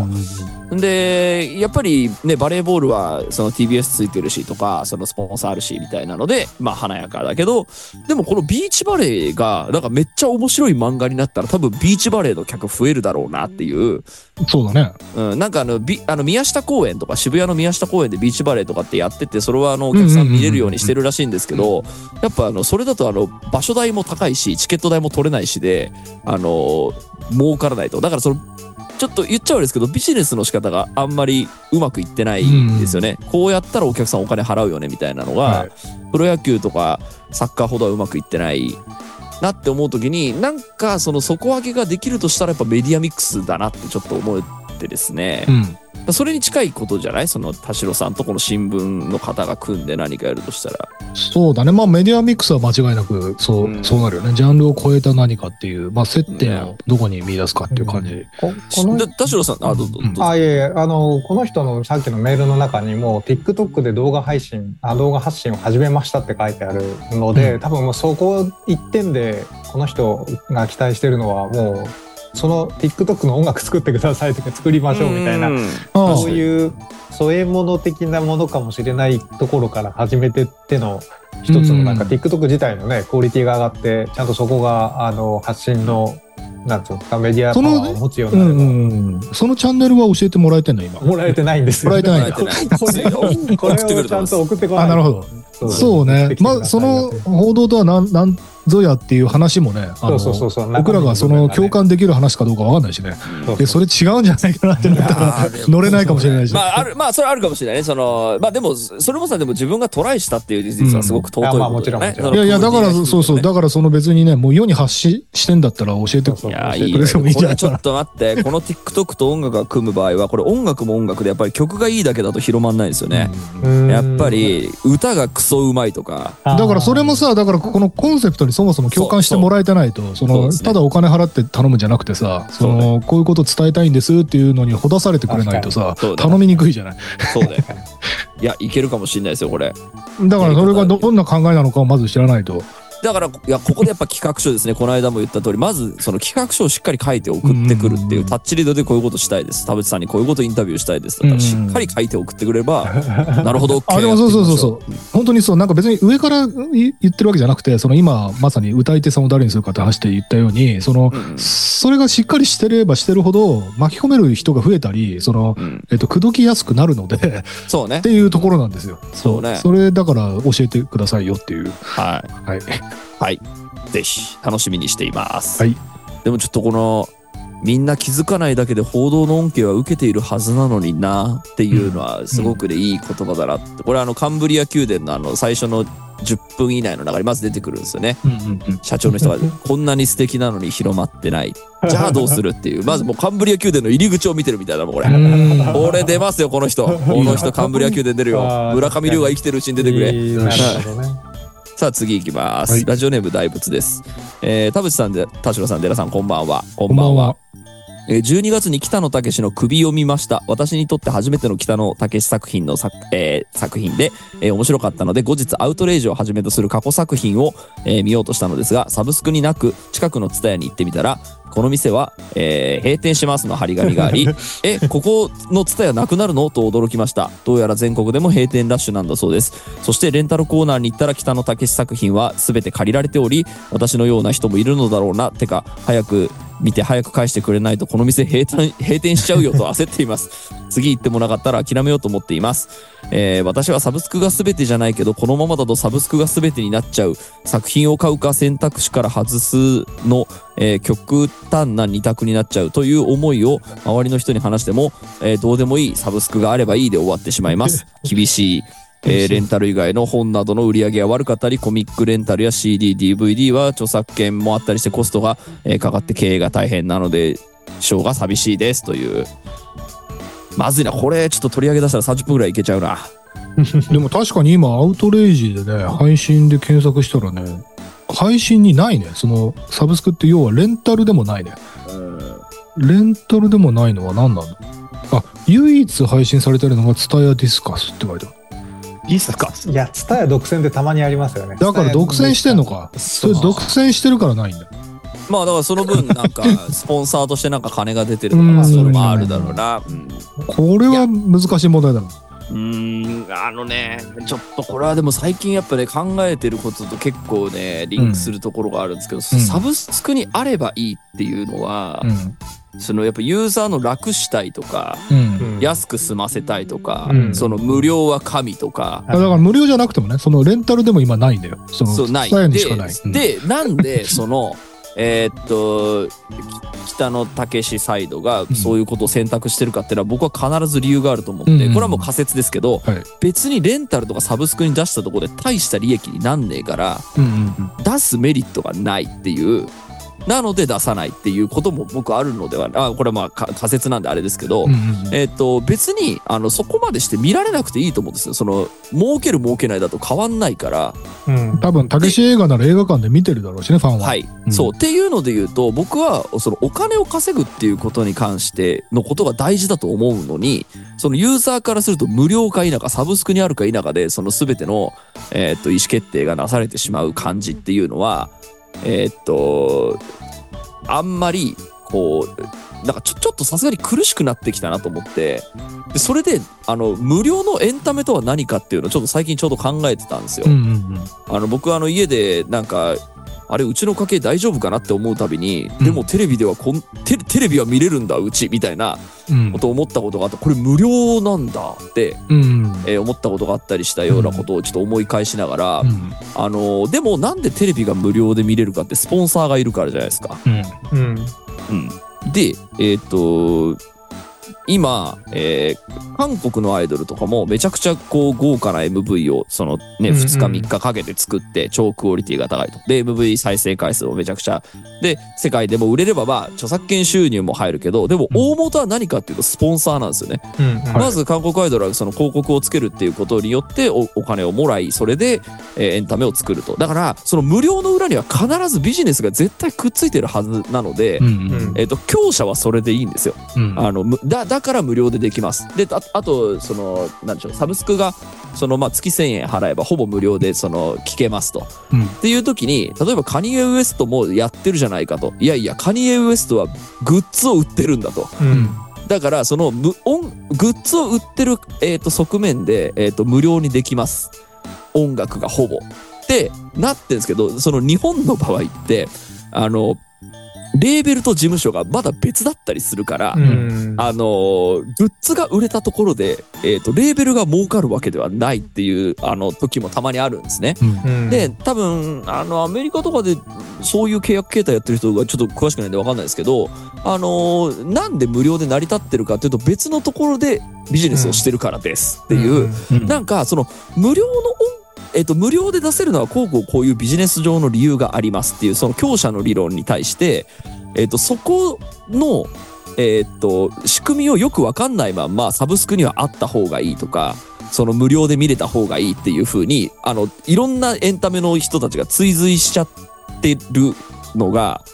でやっぱりねバレーボールはその TBS ついてるしとかそのスポンサーあるしみたいなのでまあ華やかだけどでもこのビーチバレーがなんかめっちゃ面白い漫画になったら多分ビーチバレーの客増えるだろうなっていう。そうだね。うん、なんかあのビあの宮下公園とか渋谷の宮下公園でビーチバレーとかってやっててそれはあのお客さん。見れるようにしてるらしいんですけどやっぱあのそれだとあの場所代も高いしチケット代も取れないしであの儲からないと。だからそのちょっと言っちゃうんですけどビジネスの仕方があんまりうまくいってないんですよね、こうやったらお客さんお金払うよねみたいなのが、はい。プロ野球とかサッカーほどはうまくいってないなって思う時になんかその底上げができるとしたらやっぱメディアミックスだなってちょっと思ってですね、うん。らそれに近いことじゃない？その田代さんとこの新聞の方が組んで何かやるとしたら。そうだね。まあメディアミックスは間違いなく、そう、うんそうなるよね。ジャンルを超えた何かっていう、まあ接点をどこに見出すかっていう感じ。ここので田代さん、あ、どうぞ。どうぞあいえいえあのこの人のさっきのメールの中にも TikTok で動画配信あ動画発信を始めましたって書いてあるので、うん多分もうそこ一点でこの人が期待してるのはもうその TikTok の音楽作ってくださいとか作りましょうみたいなそういう添え物的なものかもしれないところから始めてっての一つのなんかうん TikTok 自体のねクオリティが上がってちゃんとそこがあの発信のなんつうのかメディアパワーを持つよううんになれば。うんうん。そのチャンネルは教えてもらえてんの今？もらえてないんですよ。もらえてない これをこれをちゃんと送ってこない。あ、なるほど。どそうね。まあ、その報道とは何、なんぞやっていう話もね、あそうのそうそうそう。僕らがその共感できる話かどうかわかんないしね。で、それ違うんじゃないかなってなったら乗れないかもしれないし。まあ、ある、まあ、それはあるかもしれないね。その、まあでも、それもさ、でも自分がトライしたっていう事実はすごく尊いことだよね。うんいやいやいや、だから、そうそう、ねだからその別にね、もう世に発信してんだったら教えて。くれてもいいんじゃなちょっと待って、この TikTok と音楽が組む場合は、これ音楽も音楽で、やっぱり曲がいいだけだと広まんないですよね。うんやっぱり、歌がクソうまいとか、だからそれもさ、だからこのコンセプトにそもそも共感してもらえてないと、その、ねただお金払って頼むんじゃなくてさ、その、こういうこと伝えたいんですっていうのにほだされてくれないとさね頼みにくいじゃない？そうだよ。いや、いけるかもしれないですよ、これ。だからそれがどんな考えなのかをまず知らないと。だから、いや、ここでやっぱ企画書ですね。この間も言った通り、まず、その企画書をしっかり書いて送ってくるっていうう、んタッチリードでこういうことしたいです。田淵さんにこういうことインタビューしたいですだったら、うんしっかり書いて送ってくれば、なるほど、OK あ、でもそうそうそうそう。本当にそう、なんか別に上から言ってるわけじゃなくて、その今まさに歌い手さんを誰にするかって話して言ったように、その、うんそれがしっかりしてればしてるほど巻き込める人が増えたり、その、うんえっと、口説きやすくなるので、そうねっ。ていうところなんですよ。そうねそれだから教えてくださいよっていう。はい。はい。はい。ぜひ、楽しみにしています。はい。でもちょっとこの、みんな気づかないだけで報道の恩恵は受けているはずなのになっていうのはすごくね、いい言葉だなって。これあのカンブリア宮殿のあの最初の10分以内の中にまず出てくるんですよね。うんうんうん。社長の人が こんなに素敵なのに広まってない。じゃあどうするっていう。まずもうカンブリア宮殿の入り口を見てるみたいなもんこれ。うんこれ出ますよ、この人。この人カンブリア宮殿出るあよ。ー村上龍が生きてるうちに出てくれ。いいね。さあ次行きます。はいラジオネーム大仏です。えー、田淵さんで、田代さん、寺さん、こんばんは。ここんばんは。。えー12月に北野武の首を見ました。私にとって初めての北野武作品の作,、えー作品で、えー面白かったので、後日アウトレイジをはじめとする過去作品を、えー見ようとしたのですが、サブスクになく、近くのツタヤに行ってみたら、この店は、えー閉店しますの張り紙があり、え、ここのツタヤなくなるの？と驚きました。どうやら全国でも閉店ラッシュなんだそうです。そしてレンタルコーナーに行ったら北野武作品は全て借りられており、私のような人もいるのだろうな。てか、早く見て早く返してくれないとこの店閉店閉店しちゃうよと焦っています。次行ってもなかったら諦めようと思っています。えー私はサブスクが全てじゃないけど、このままだとサブスクが全てになっちゃう。作品を買うか選択肢から外すの、えー極端な二択になっちゃうという思いを周りの人に話しても、えーどうでもいいサブスクがあればいいで終わってしまいます。厳しい。えーレンタル以外の本などの売り上げが悪かったり、コミックレンタルや CD、DVD は著作権もあったりしてコストが、えーかかって経営が大変なので、ショーが寂しいですという。まずいな、これちょっと取り上げ出したら30分ぐらいいけちゃうな。でも確かに今、アウトレイジでね、配信で検索したらね、配信にないね。その、サブスクって要はレンタルでもないね。レンタルでもないのは何なんだあ、唯一配信されてるのが TSUTAYA ディスカスって書いてある。いいっすか？いや、ツタヤ独占でたまにありますよね。だから独占してんのか？それ独占してるからないんだ。まあだからその分なんかスポンサーとしてなんか金が出てるとかそういうのもあるだろうな。うんこれは難しい問題だな。うーんあのねちょっとこれはでも最近やっぱね考えてることと結構ねリンクするところがあるんですけど、サブスクにあればいいっていうのは、うん。そのやっぱユーザーの楽したいとか、うん。うん安く済ませたいとか、うん。その無料は神とか、だから無料じゃなくてもね、そのレンタルでも今ないんだよ。その、そうない。でなん。でなんで そのえーっとき北野武サイドがそういうことを選択してるかっていうのは僕は必ず理由があると思って、うん。これはもう仮説ですけど、はい。別にレンタルとかサブスクに出したところで大した利益になんねえからうんうんうん。出すメリットがないっていうなので出さないっていうことも僕あるのではあこれはまあか仮説なんであれですけど、うんうんえっ、と別にあのそこまでして見られなくていいと思うんですよ。その儲ける儲けないだと変わんないから。うん。多分、たけし映画なら映画館で見てるだろうしね、ファンは。はい、うん。そう。っていうので言うと僕はそのお金を稼ぐっていうことに関してのことが大事だと思うのにそのユーザーからすると無料か否かサブスクにあるか否かでその全ての、えーっと意思決定がなされてしまう感じっていうのはえーっとあんまりこうなんかちょちょっとさすがに苦しくなってきたなと思ってでそれであの無料のエンタメとは何かっていうのをちょっと最近ちょうど考えてたんですよ。うんうんあの僕あの家でなんかあれうちの家計大丈夫かなって思うたびに、うん。でもテレビではこんテレテレビは見れるんだうちみたいなうん。ことを思ったことがあってこれ無料なんだって、うん。うんえー思ったことがあったりしたようなことをちょっと思い返しながら、うん。あのでもなんでテレビが無料で見れるかってスポンサーがいるからじゃないですか。うん。うん。うん、でえっ、と今、えー韓国のアイドルとかもめちゃくちゃこう豪華な MV をそのね、うんうん2日3日かけて作って超クオリティが高いと。で、MV 再生回数もめちゃくちゃ。で、世界でも売れればまあ著作権収入も入るけど、でもうん大元は何かっていうとスポンサーなんですよね。うんまず韓国アイドルはその広告をつけるっていうことによっておお金をもらい、それで、えーエンタメを作ると。だから、その無料の裏には必ずビジネスが絶対くっついてるはずなので、うんうんえっ、と、強者はそれでいいんですよ。うんあのむだだから無料でできます。でああとそのなんでしょうサブスクがそのまあ月1000円払えばほぼ無料でその聞けますと。うんっていう時に例えばカニエ・ウエストもやってるじゃないかと。いやいやカニエ・ウエストはグッズを売ってるんだと。うんだからその無音グッズを売ってる、えー、と側面で、えー、と無料にできます。音楽がほぼ。ってなってんですけどその日本の場合ってあのレーベルと事務所がまだ別だったりするから。うんあのーグッズが売れたところで、えっ、と、レーベルが儲かるわけではないっていう、あの、時もたまにあるんですね。で、多分、あの、アメリカとかで、そういう契約形態やってる人がちょっと詳しくないんでわかんないですけど、あのーなんで無料で成り立ってるかっていうと、別のところでビジネスをしてるからですっていう、うんなんか、その、無料の音えっと、無料で出せるのはこうこうこういうビジネス上の理由がありますっていうその強者の理論に対して、えっと、そこの、えっと、仕組みをよくわかんないまんまサブスクにはあった方がいいとかその無料で見れた方がいいっていう風にあのいろんなエンタメの人たちが追随しちゃってるのが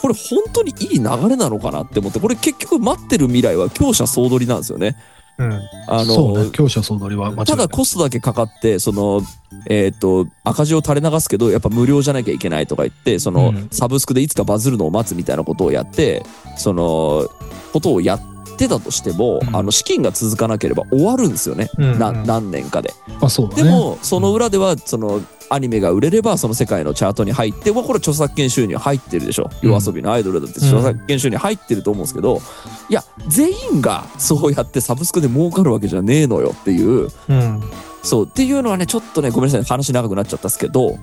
これ本当にいい流れなのかなって思ってこれ結局待ってる未来は強者総取りなんですよね。うんあのそうね、強者総取りは間違いたない。だコストだけかかって、その、えっ、と、赤字を垂れ流すけど、やっぱ無料じゃなきゃいけないとか言って、その、うんサブスクでいつかバズるのを待つみたいなことをやって、その、ことをやってたとしても、うんあの、資金が続かなければ終わるんですよね。うんな何年かで。あ、そうだね。でも、その裏では、その、アニメが売れれば、その世界のチャートに入って、まあこれ著作権収入入ってるでしょ。うん。夜遊びのアイドルだって著作権収入入ってると思うんですけど、いや、全員がそうやってサブスクで儲かるわけじゃねえのよっていう、うん。そうっていうのはねちょっとねごめんなさい話長くなっちゃったんですけど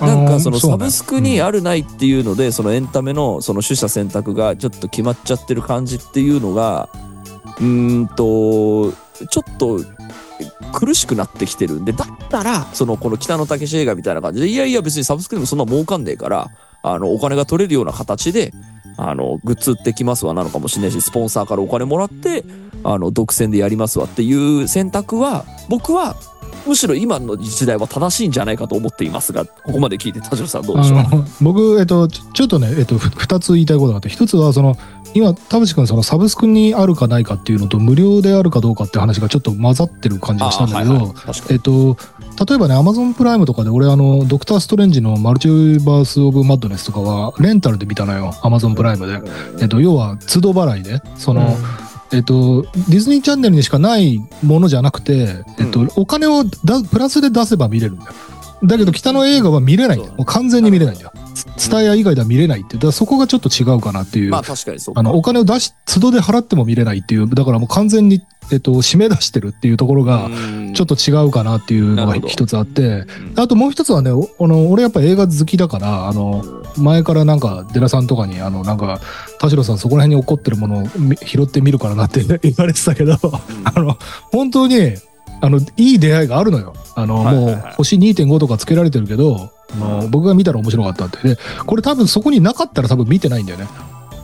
あなんかそのサブスクにあるないっていうのでそのエンタメのその取捨選択がちょっと決まっちゃってる感じっていうのがうーんとちょっと苦しくなってきてる。んでだったらそのこの北野武映画みたいな感じでいやいや別にサブスクでもそんな儲かんねえからあのお金が取れるような形であのグッズ売ってきますわなのかもしれないしスポンサーからお金もらってあの独占でやりますわっていう選択は僕はむしろ今の時代は正しいんじゃないかと思っていますがここまで聞いて田代さんどうでしょう？僕、えっと、ちょっとね、えっと、ふ二つ言いたいことがあって、一つは、その、今、田淵君、そのサブスクにあるかないかっていうのと、無料であるかどうかって話がちょっと混ざってる感じがしたんだけど、あはいはい。えっと、例えばね、アマゾンプライムとかで、俺、あの、ドクター・ストレンジのマルチバース・オブ・マッドネスとかは、レンタルで見たのよ、アマゾンプライムで。えっと、要は、都度払いで、その、えっと、ディズニーチャンネルにしかないものじゃなくて、えっと、うんお金をだプラスで出せば見れるんだよ。だけど、北の映画は見れないんだよ。もう完全に見れないんだよ。ツタヤ以外では見れないっていう。だからそこがちょっと違うかなっていう。まあ確かにそうかあの、お金を出し、都度で払っても見れないっていう。だからもう完全に、えっと、締め出してるっていうところが、ちょっと違うかなっていうのが一つあって、うんあともう一つはね、おあの俺やっぱ映画好きだから、あの、前からなんか、デラさんとかに、あの、なんか、田代さんそこら辺に起こってるものをみ拾ってみるからなって言われてたけど、あの、本当に、あの、いい出会いがあるのよ。あの、はいはいはい。もう、星2.5とかつけられてるけど、あの僕が見たら面白かったって。でこれ多分そこになかったら多分見てないんだよね。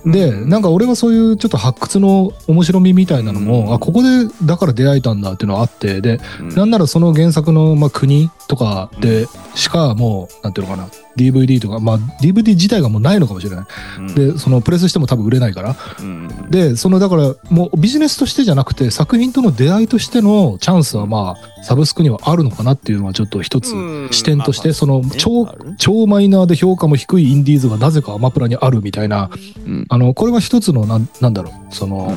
でなんか俺はそういうちょっと発掘の面白みみたいなのも、うん。あここでだから出会えたんだっていうのがあって。でうん。なんならその原作の、まあ、国とかでしかもうなんていうのかな。DVD とか、まあ、DVD 自体がもうないのかもしれない。うん。でそのプレスしても多分売れないから。うん。でそのだからもうビジネスとしてじゃなくて作品との出会いとしてのチャンスはまあサブスクにはあるのかなっていうのはちょっと一つうん。視点としてそのね。超超マイナーで評価も低いインディーズがなぜかアマプラにあるみたいな。うん。あのこれは一つのなんなんだろう。その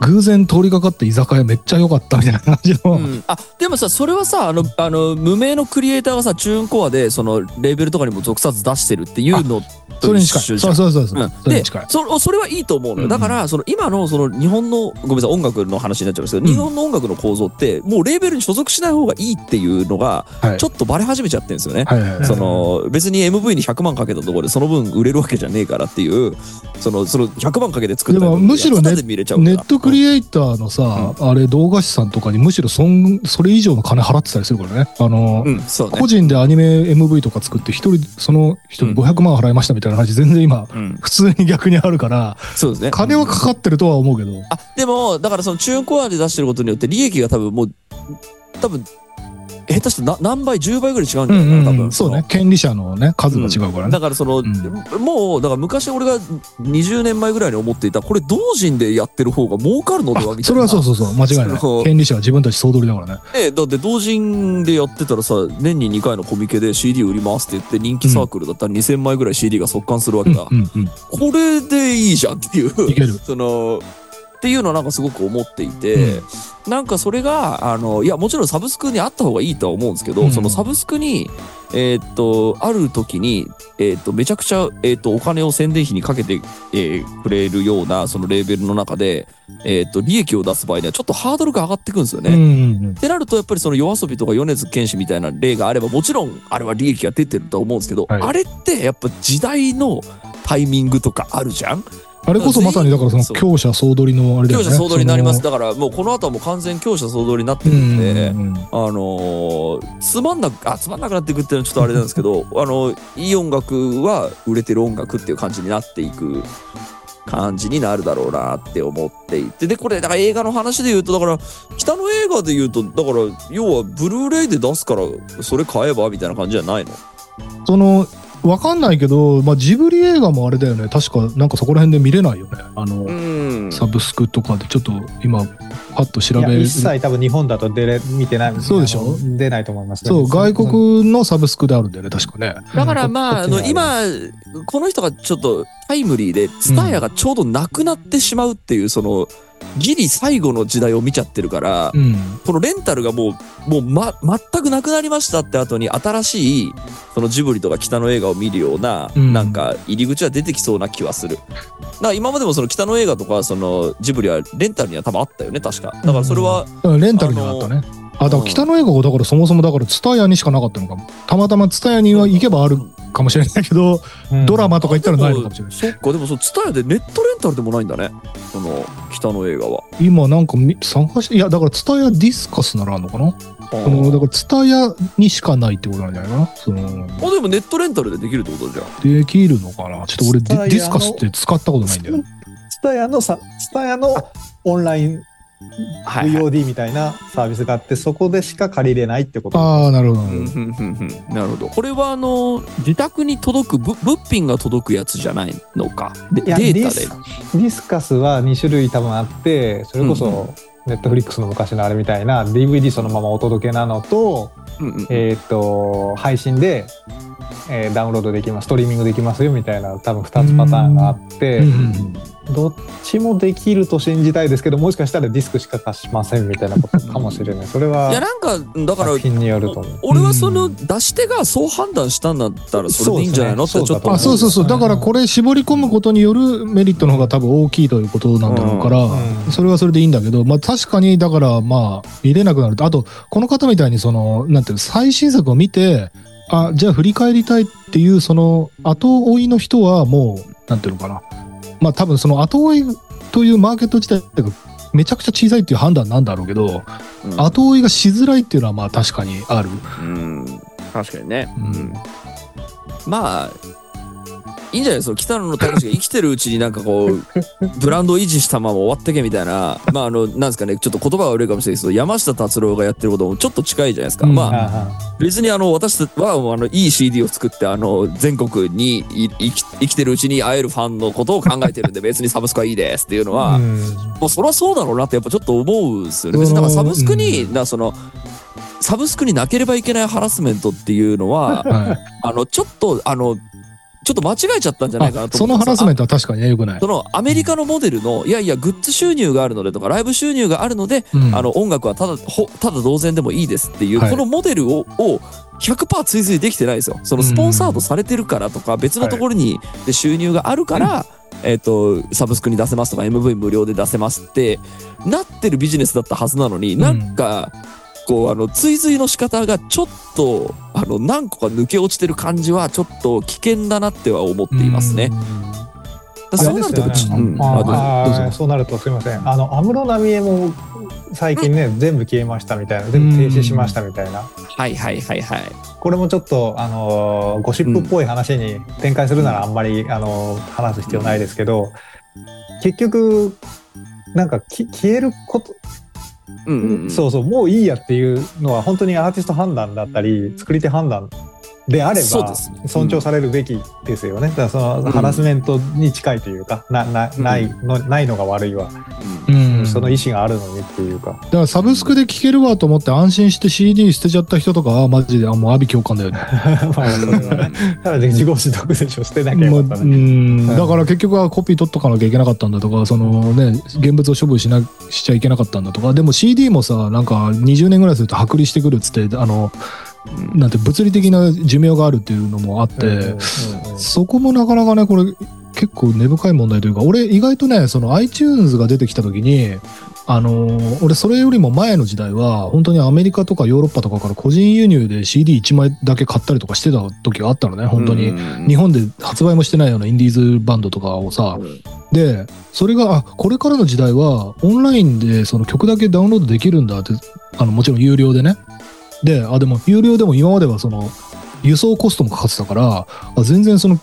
偶然通りかかって居酒屋めっちゃ良かったみたいな感じの、うん。あでもさそれはさあのあの無名のクリエイターがさチューンコアでそのレーベルとかにも続々出してるっていうのと一緒じゃそうんそうそうそう、うん。でそそそれはいいと思うのよ、うん。だからその今のその日本のごめんなさい音楽の話になっちゃうんですけど、うん。日本の音楽の構造ってもうレーベルに所属しない方がいいっていうのがはい。ちょっとバレ始めちゃってるんですよね。その別に MV に100万かけたところでその分売れるわけじゃねえからっていうそのその100万かけて作ったでも MV むしろねタダで見れちゃうから。ネットクリエイターのさ、あれ動画師さんとかにむしろそんそれ以上の金払ってたりするからね。あの、うん。そうね。個人でアニメ MV とか作って一人その人に500万払いましたみたいな話全然今うん。普通に逆にあるからそうですね。金はかかってるとは思うけど、あでもだからそのチューンコアで出してることによって利益が多分もう多分下手してな何倍10倍ぐらい違うんじゃないかな、多分。そうね。権利者のね数が違うからね、だからその、ん。もうだから昔俺が20年前ぐらいに思っていたこれ同人でやってる方が儲かるのではみたいな。あそれはそうそうそう。間違いない。権利者は自分たち総取りだからね。ねだって同人でやってたらさ年に2回のコミケで CD 売りますって言って人気サークルだったら2000枚ぐらい CD が速乾するわけだ、うんうんうん。これでいいじゃんっていう。いける。そのっていうのはなんかすごく思っていて、なんかそれがあのいやもちろんサブスクにあった方がいいとは思うんですけど、うん。そのサブスクにえーっとある時にえーっとめちゃくちゃえーっとお金を宣伝費にかけて、えーくれるようなそのレーベルの中でえーっと利益を出す場合にはちょっとハードルが上がってくんですよね。うんうんうん。ってなるとやっぱりその夜遊びとか米津玄師みたいな例があればもちろんあれは利益が出てるとは思うんですけど、はい。あれってやっぱ時代のタイミングとかあるじゃん？あれこそまさにだからその強者総取りのあれだよね。強者総取りになります。そだからもうこの後はもう完全強者総取りになってのうんんるで、うんうん。あのーつまんなくあつまんなくなっていくっていうのはちょっとあれなんですけど あのいい音楽は売れてる音楽っていう感じになっていく感じになるだろうなって思っていてでこれだから映画の話で言うとだから北の映画で言うとだから要はブルーレイで出すからそれ買えばみたいな感じじゃないの？そのわかんないけど、まあ、ジブリ映画もあれだよね。確かなんかそこら辺で見れないよね。あの、うん。サブスクとかでちょっと今パッと調いやべる一切多分日本だと出れ見てない。そうでしょ？出ないと思いますね。そう外国のサブスクであるんだよね。確かね。だからまあ、あの今、この人がちょっとタイムリーで、ツタヤがちょうどなくなってしまうっていう、その、ギリ最後の時代を見ちゃってるから、うんこのレンタルがもう、もうま、全くなくなりましたって後に、新しい、そのジブリとか北の映画を見るような、うんなんか、入り口は出てきそうな気はする。だから今までもその北の映画とか、そのジブリはレンタルには多分あったよね、確か。だからそれは、だからレンタルにはあったねあだから北の映画がだからそもそもだからツタヤにしかなかったのかも。たまたまツタヤには行けばあるかもしれないけど、うん。ドラマとか行ったらないのかもしれない。そっか、でもそのツタヤでネットレンタルでもないんだね。その、北の映画は。今なんかみ探していやだからツタヤディスカスならあるのかな？そのだからツタヤにしかないってことなんじゃないかな？そのあでもネットレンタルでできるってことじゃん。できるのかな？ちょっと俺ディディスカスって使ったことないんだよね。ツタヤのさツタヤのオンラインは VOD みたいなサービスがあってそこでしか借りれないってこと。ああなるほど。なうんるほど。これはあの自宅に届くぶ物品が届くやつじゃないのか？でいやデータで。ディス。ディスカスは2種類多分あってそれこそネットフリックスの昔のあれみたいな DVD そのままお届けなのと,、うんうんえー、と配信で、えーダウンロードできますストリーミングできますよみたいな多分2つパターンがあってうんうんうんどっちもできると信じたいですけどもしかしたらディスクしか貸しませんみたいなことかもしれない。それいやはなんかだから作品によると思う。お俺はその出し手がそう判断したんだったらそれでいいんじゃないのってちょっと思あそうそうそう。だからこれ絞り込むことによるメリットの方が多分大きいということなんだろうから、うん。それはそれでいいんだけど、まあ確かにだからまあ見れなくなる。とあとこの方みたいにそのなんていうの最新作を見てあじゃあ振り返りたいっていうその後追いの人はもうなんていうのかなまあ多分その後追いというマーケット自体がめちゃくちゃ小さいっていう判断なんだろうけど、うん後追いがしづらいっていうのはまあ確かにある。うん確かにね。うんまあ、いいんじゃないですか？北野武が生きてるうちになんかこう、ブランドを維持したまま終わってけみたいな、まああの、なんですかね、ちょっと言葉が悪いかもしれないですけど、山下達郎がやってることもちょっと近いじゃないですか。うんまあ、あ別にあの、私は、あの、いい CD を作って、あの、全国にい生き生きてるうちに会えるファンのことを考えてるんで、別にサブスクはいいですっていうのは、うんもうそりゃそうだろうなってやっぱちょっと思うんですよね。別にだからサブスクに、うんだからその、サブスクになければいけないハラスメントっていうのは、はいあの、ちょっと、あの、ちょっと間違えちゃったんじゃないかなあそのハラスメントは確かにね、よくない。そ。のアメリカのモデルの、いやいや、グッズ収入があるのでとか、ライブ収入があるので、うん。あの、音楽はただ、ほただ同然でもいいですっていう、はい。このモデルを、を100%追随できてないですよ。そのスポンサードされてるからとか、別のところにで収入があるから、えっ、と、サブスクに出せますとか、MV 無料で出せますって、なってるビジネスだったはずなのに、なんか、こう、あの、追随の仕方がちょっと、あの、何個か抜け落ちてる感じは、ちょっと危険だなっては思っていますね。そうなると、ね。うん、そうなるとすみません。あの安室奈美恵も最近ね、全部消えましたみたいな。全部停止しましたみたいな。はいはいはいはい。これもちょっとあのーゴシップっぽい話に展開するならあんまり、あのー話す必要ないですけど結局なんかき消えること、うん、そうそうもういいやっていうのは本当にアーティスト判断だったり作り手判断であれば尊重されるべきですよね。だからそのうんハラスメントに近いというか、ななないのないのが悪いわ、うん。その意思があるのにっていうか。だからサブスクで聴けるわと思って安心して CD 捨てちゃった人とかはマジであもう阿鼻共感だよね。まあそれはね。ただで自業自得でしょ捨てなきゃかったね。ん。だから結局はコピー取っとかなきゃいけなかったんだとかそのね現物を処分しなしちゃいけなかったんだとか。でも CD もさなんか20年ぐらいすると剥離してくるっつってあのなんて物理的な寿命があるっていうのもあって、そこもなかなかねこれ結構根深い問題というか俺意外とねその iTunes が出てきた時にあのー俺それよりも前の時代は本当にアメリカとかヨーロッパとかから個人輸入で CD1 枚だけ買ったりとかしてた時があったのね本当に、日本で発売もしてないようなインディーズバンドとかをさ、でそれがあこれからの時代はオンラインでその曲だけダウンロードできるんだってあのもちろん有料でねであでも有料でも今まではその輸送コストもかかってたからあ全然その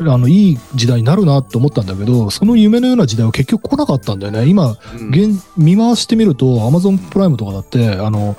あのいい時代になるなって思ったんだけどその夢のような時代は結局来なかったんだよね。今現見回してみると Amazon プライムとかだってあの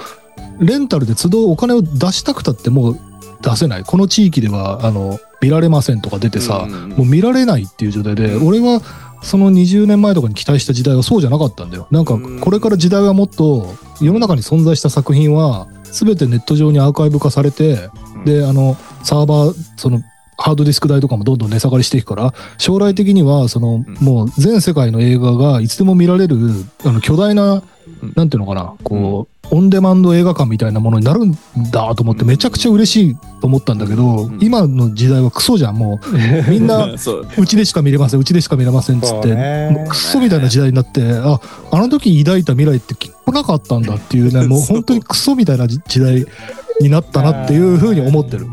レンタルで都度お金を出したくたってもう出せない。この地域ではあの見られませんとか出てさ、もう見られないっていう状態で、うん。俺はその20年前とかに期待した時代はそうじゃなかったんだよ。なんかうん。これから時代はもっと世の中に存在した作品は全てネット上にアーカイブ化されて、であのサーバーそのハードディスク代とかもどんどん値下がりしていくから将来的にはその、ん。もう全世界の映画がいつでも見られるあの巨大な、うん。なんていうのかなこう、オンデマンド映画館みたいなものになるんだと思ってめちゃくちゃ嬉しいと思ったんだけど、うん。今の時代はクソじゃんもう。みんなそう。うちでしか見れませんうちでしか見れませんっつって、クソみたいな時代になってああの時抱いた未来って来なかったんだっていうね もう本当にクソみたいな時時代になったなっていうふうに思ってる。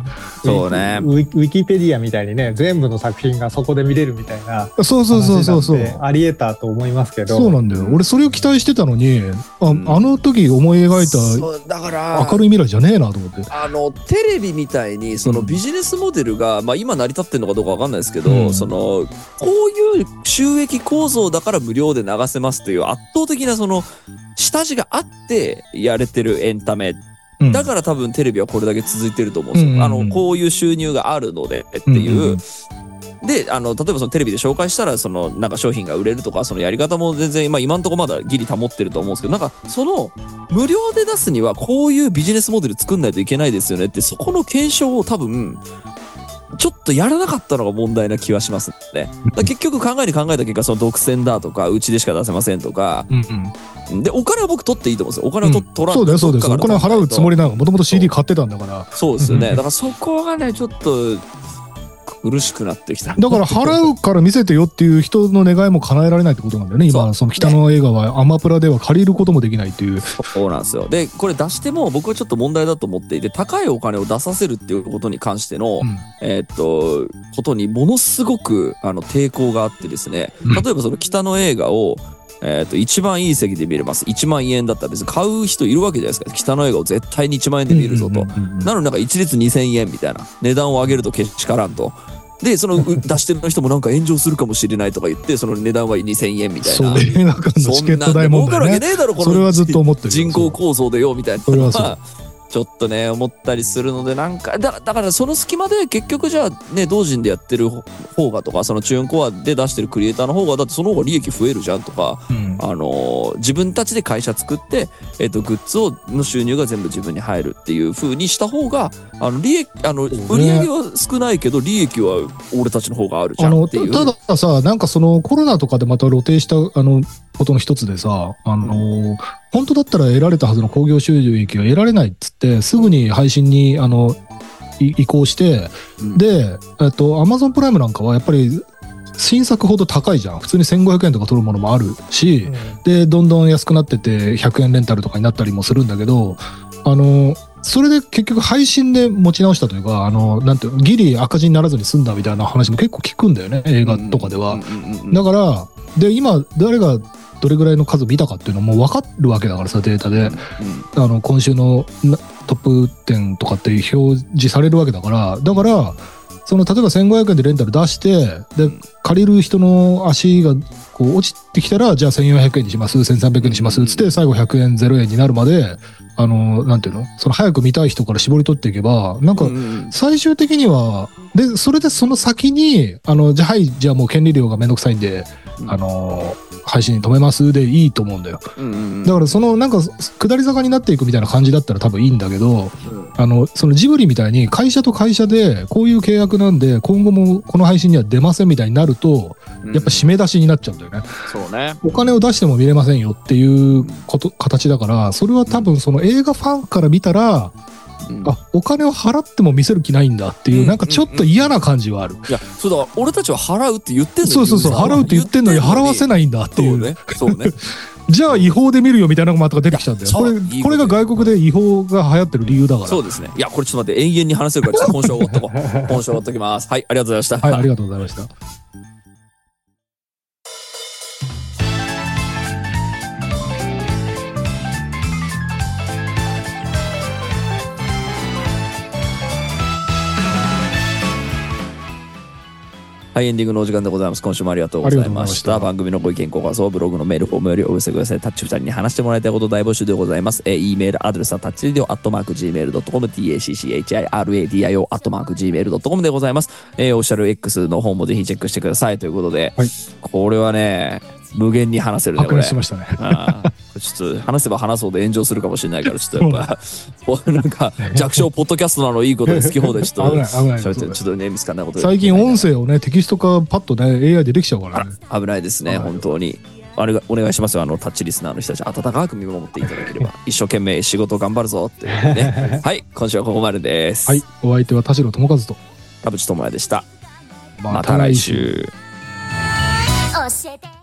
そうね。ウィキウィキペディアみたいにね全部の作品がそこで見れるみたいなそうそうそうそうそう。ありえたと思いますけど。そうなんだよ。俺それを期待してたのにあ,、ん。あの時思い描いたそうだから明るい未来じゃねえなと思って。あのテレビみたいにそのうんビジネスモデルが、まあ、今成り立ってるのかどうかわかんないですけど、うん。そのこういう収益構造だから無料で流せますという圧倒的なその下地があってやれてるエンタメうんだから多分テレビはこれだけ続いてると思うんですよ。うんうんうんあのこういう収入があるのでっていう。うんうんうんであの例えばそのテレビで紹介したらそのなんか商品が売れるとかそのやり方も全然、まあ、今のところまだギリ保ってると思うんですけどなんかその無料で出すにはこういうビジネスモデル作んないといけないですよねってそこの検証を多分ちょっとやらなかったのが問題な気はしますね。結局考えに考えた結果その独占だとかうちでしか出せませんとか。うんうん。でお金は僕取っていいと思うんですよ。お金を取,、取らんそうだよそうですお金を払うつもりりなの。もと。もと CD 買ってたんだから。そうですよね。うんだからそこがね、ちょっと苦しくなってきた。だから払うから見せてよっていう人の願いも叶えられないってことなんだよね。今その北の映画はアマプラでは借りることもできないっていう。そうなんですよ。で、これ出しても僕はちょっと問題だと思っていて、高いお金を出させるっていうことに関しての、うん。えーっと、ことにものすごくあの抵抗があってですね、うん。例えばその北の映画を、えっ、と、一番いい席で見れます。1万円だったら別に買う人いるわけじゃないですか。汚い映画を絶対に1万円で見るぞと。なのになんか一律2000円みたいな。値段を上げるとけしからんと。で、そのう 出してる人もなんか炎上するかもしれないとか言って、その値段は2000円みたいな。そう映画館のチケット代問そんなんで儲かるわけ題ねねえだろ、このそれはずっと思ってるよ人口構造でよ、みたいなそれはそうまあちょっとね、思ったりするので、なんか、だだからその隙間で結局じゃあね、同人でやってる方がとか、そのチューンコアで出してるクリエイターの方が、だってその方が利益増えるじゃんとか、うんあのー自分たちで会社作って、えっ、と、グッズを、の収入が全部自分に入るっていう風にした方が、あの、利益、あの、売り上げは少ないけど、利益は俺たちの方があるじゃんっていう。たたださなんかそのコロナとかでまた露呈したあのことの一つでさあの、本当だったら得られたはずの興行収益が得られないっつってすぐに配信にあのい移行して、うん。で、えっと、アマゾンプライムなんかはやっぱり新作ほど高いじゃん。普通に1500円とか取るものもあるし、でどんどん安くなってて100円レンタルとかになったりもするんだけどあのそれで結局配信で持ち直したというかあのなんていうのギリ赤字にならずに済んだみたいな話も結構聞くんだよね映画とかでは。うんうんうんうん。だからで今誰がどれぐらいの数見たかっていうのも分かるわけだからさデータで。あの今週のなトップ10とかって表示されるわけだから。だからその例えば1500円でレンタル出してで借りる人の足がこう落ちてきたらじゃあ1400円にします1300円にしますっつって最後100円0円になるまであのなんていうの？その早く見たい人から絞り取っていけばなんかうんうん最終的にはでそれでその先にあのじゃあはいじゃあもう権利料がめんどくさいんで、うんあの配信止めますでいいと思うんだよ。うんうんうん。だからそのなんか下り坂になっていくみたいな感じだったら多分いいんだけどうん。あのそのジブリみたいに会社と会社でこういう契約なんで今後もこの配信には出ませんみたいになるとやっぱ締め出しになっちゃうんだよね。そうね。お金を出しても見れませんよっていうこと形だからそれは多分その映画ファンから見たらうんあお金を払っても見せる気ないんだっていううんなんかちょっと嫌な感じはある。いや、そうだ、俺たちは払うって言ってんのそうそうそう払うって言ってんのに払わせないんだっていうね。そうね。じゃあ違法で見るよみたいなのがまた出てきちゃうんだよ。これこれが外国で違法が流行ってる理由だから。そうですね。いや、これちょっと待って、永遠に話せるから、ちょっと今週は終わっとこう。今週は終わっときます。はい、ありがとうございました。はい、ありがとうございました。はい、エンディングのお時間でございます。今週もありがとうございました。した番組のご意見、ご感想、ブログのメールフォームよりお寄せください。タッチ2人に話してもらいたいこと大募集でございます。えー、E メールアドレスはタッチレディオアットマーク Gmail.com、tacchiradio アットマーク Gmail.com でございます。えー、オフィシャル X の方もぜひチェックしてくださいということで、はいこれはね、無限に話せるね、白これ。熱しましたね。ああちょっと話せば話すほど炎上するかもしれないから、ちょっとやっぱ、なんか弱小ポッドキャストなのいいことで好き放題 ちょっと危ない危ない喋ってちょっとね、見つかんないことで最近音声をね、テキスト化パッとね、AI でできちゃうからね。危ないですね、はい本当に。あれがお願いしますよ、あのタッチリスナーの人たち、温かく見守っていただければ、一生懸命仕事頑張るぞってね。はい、今週はここまでです。はい、お相手は田代智和と。田淵智也でした。また来週。教えて